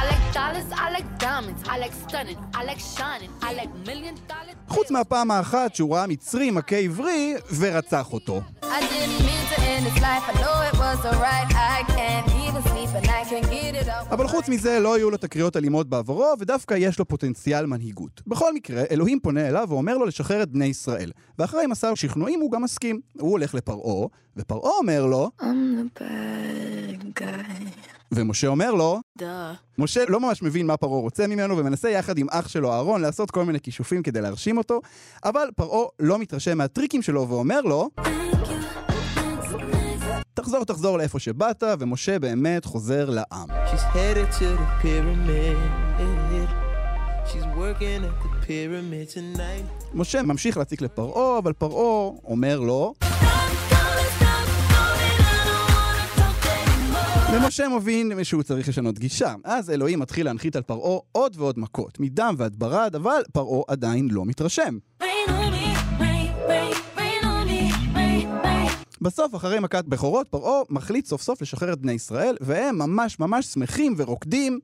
Like dollars, I like diamonds, I like stunning, I like shining, I like million dollars. חוץ מהפעם האחת שהוא ראה מצרי מכה עברי ורצח אותו. אבל חוץ מזה לא היו לו תקריות אלימות בעברו, ודווקא יש לו פוטנציאל מנהיגות. בכל מקרה, אלוהים פונה אליו ואומר לו לשחרר את בני ישראל. ואחרי מסע שכנועים הוא גם מסכים. הוא הולך לפרעה, ופרעה אומר לו, I'm the bad guy. ומשה אומר לו, Duh. משה לא ממש מבין מה פרעה רוצה ממנו, ומנסה יחד עם אח שלו אהרון לעשות כל מיני כישופים כדי להרשים אותו, אבל פרעה לא מתרשם מהטריקים שלו ואומר לו, תחזור, תחזור לאיפה שבאת, ומשה באמת חוזר לעם. משה ממשיך להציק לפרעה, אבל פרעה אומר לו... ומשה מבין שהוא צריך לשנות גישה. אז אלוהים מתחיל להנחית על פרעה עוד ועוד מכות, מדם ועד ברד, אבל פרעה עדיין לא מתרשם. בסוף, אחרי מכת בכורות, פרעה מחליט סוף סוף לשחרר את בני ישראל, והם ממש ממש שמחים ורוקדים.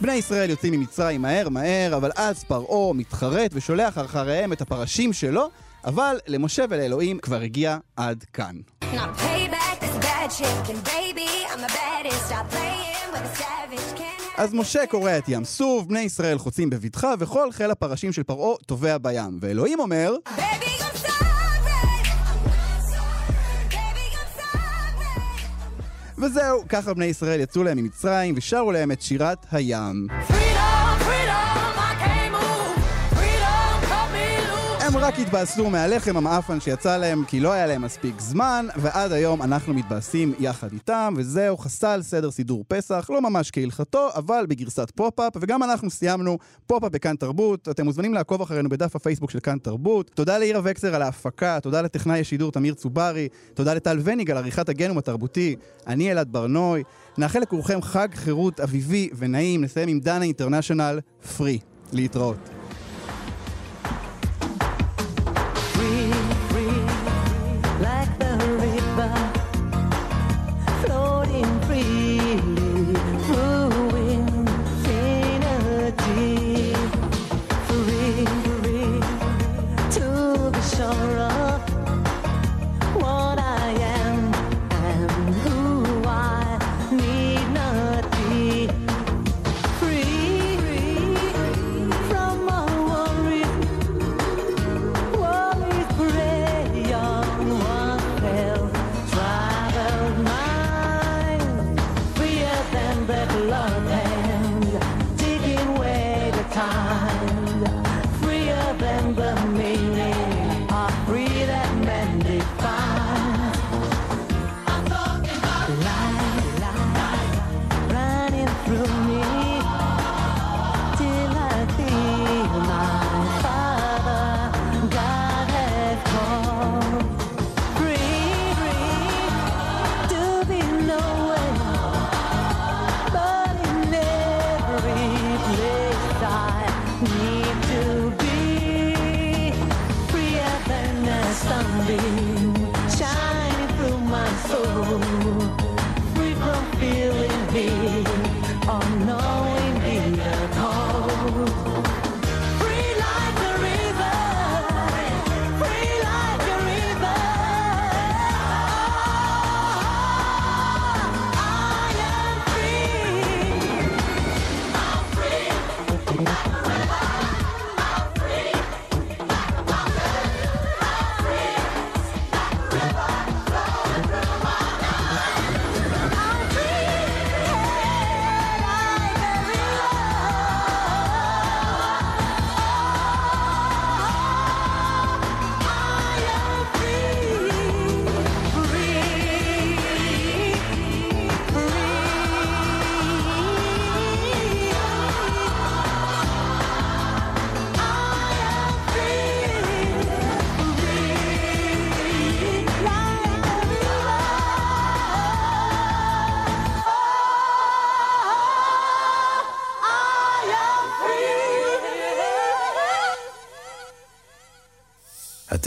בני ישראל יוצאים ממצרים מהר מהר, אבל אז פרעה מתחרט ושולח אחריהם את הפרשים שלו, אבל למשה ולאלוהים כבר הגיע עד כאן. אז משה קורע את ים סוף, בני ישראל חוצים בבטחה, וכל חיל הפרשים של פרעה טובע בים. ואלוהים אומר, וזהו, ככה בני ישראל יצאו להם ממצרים ושרו להם את שירת הים. הם רק התבאסו מהלחם המאפן שיצא להם כי לא היה להם מספיק זמן, ועד היום אנחנו מתבאסים יחד איתם, וזהו, חסל סדר סידור פסח, לא ממש כהלכתו, אבל בגרסת פופ-אפ, וגם אנחנו סיימנו פופ-אפ בכאן תרבות. אתם מוזמנים לעקוב אחרינו בדף הפייסבוק של כאן תרבות. תודה לאירה וקסר על ההפקה, תודה לטכנאי השידור תמיר צוברי, תודה לטל וניג על עריכת הגנום התרבותי, אני אלעד ברנוי. נאחל לכולכם חג חירות אביבי ונעים, נסיים עם דנה אינטרנשיונל, פרי. להתראות.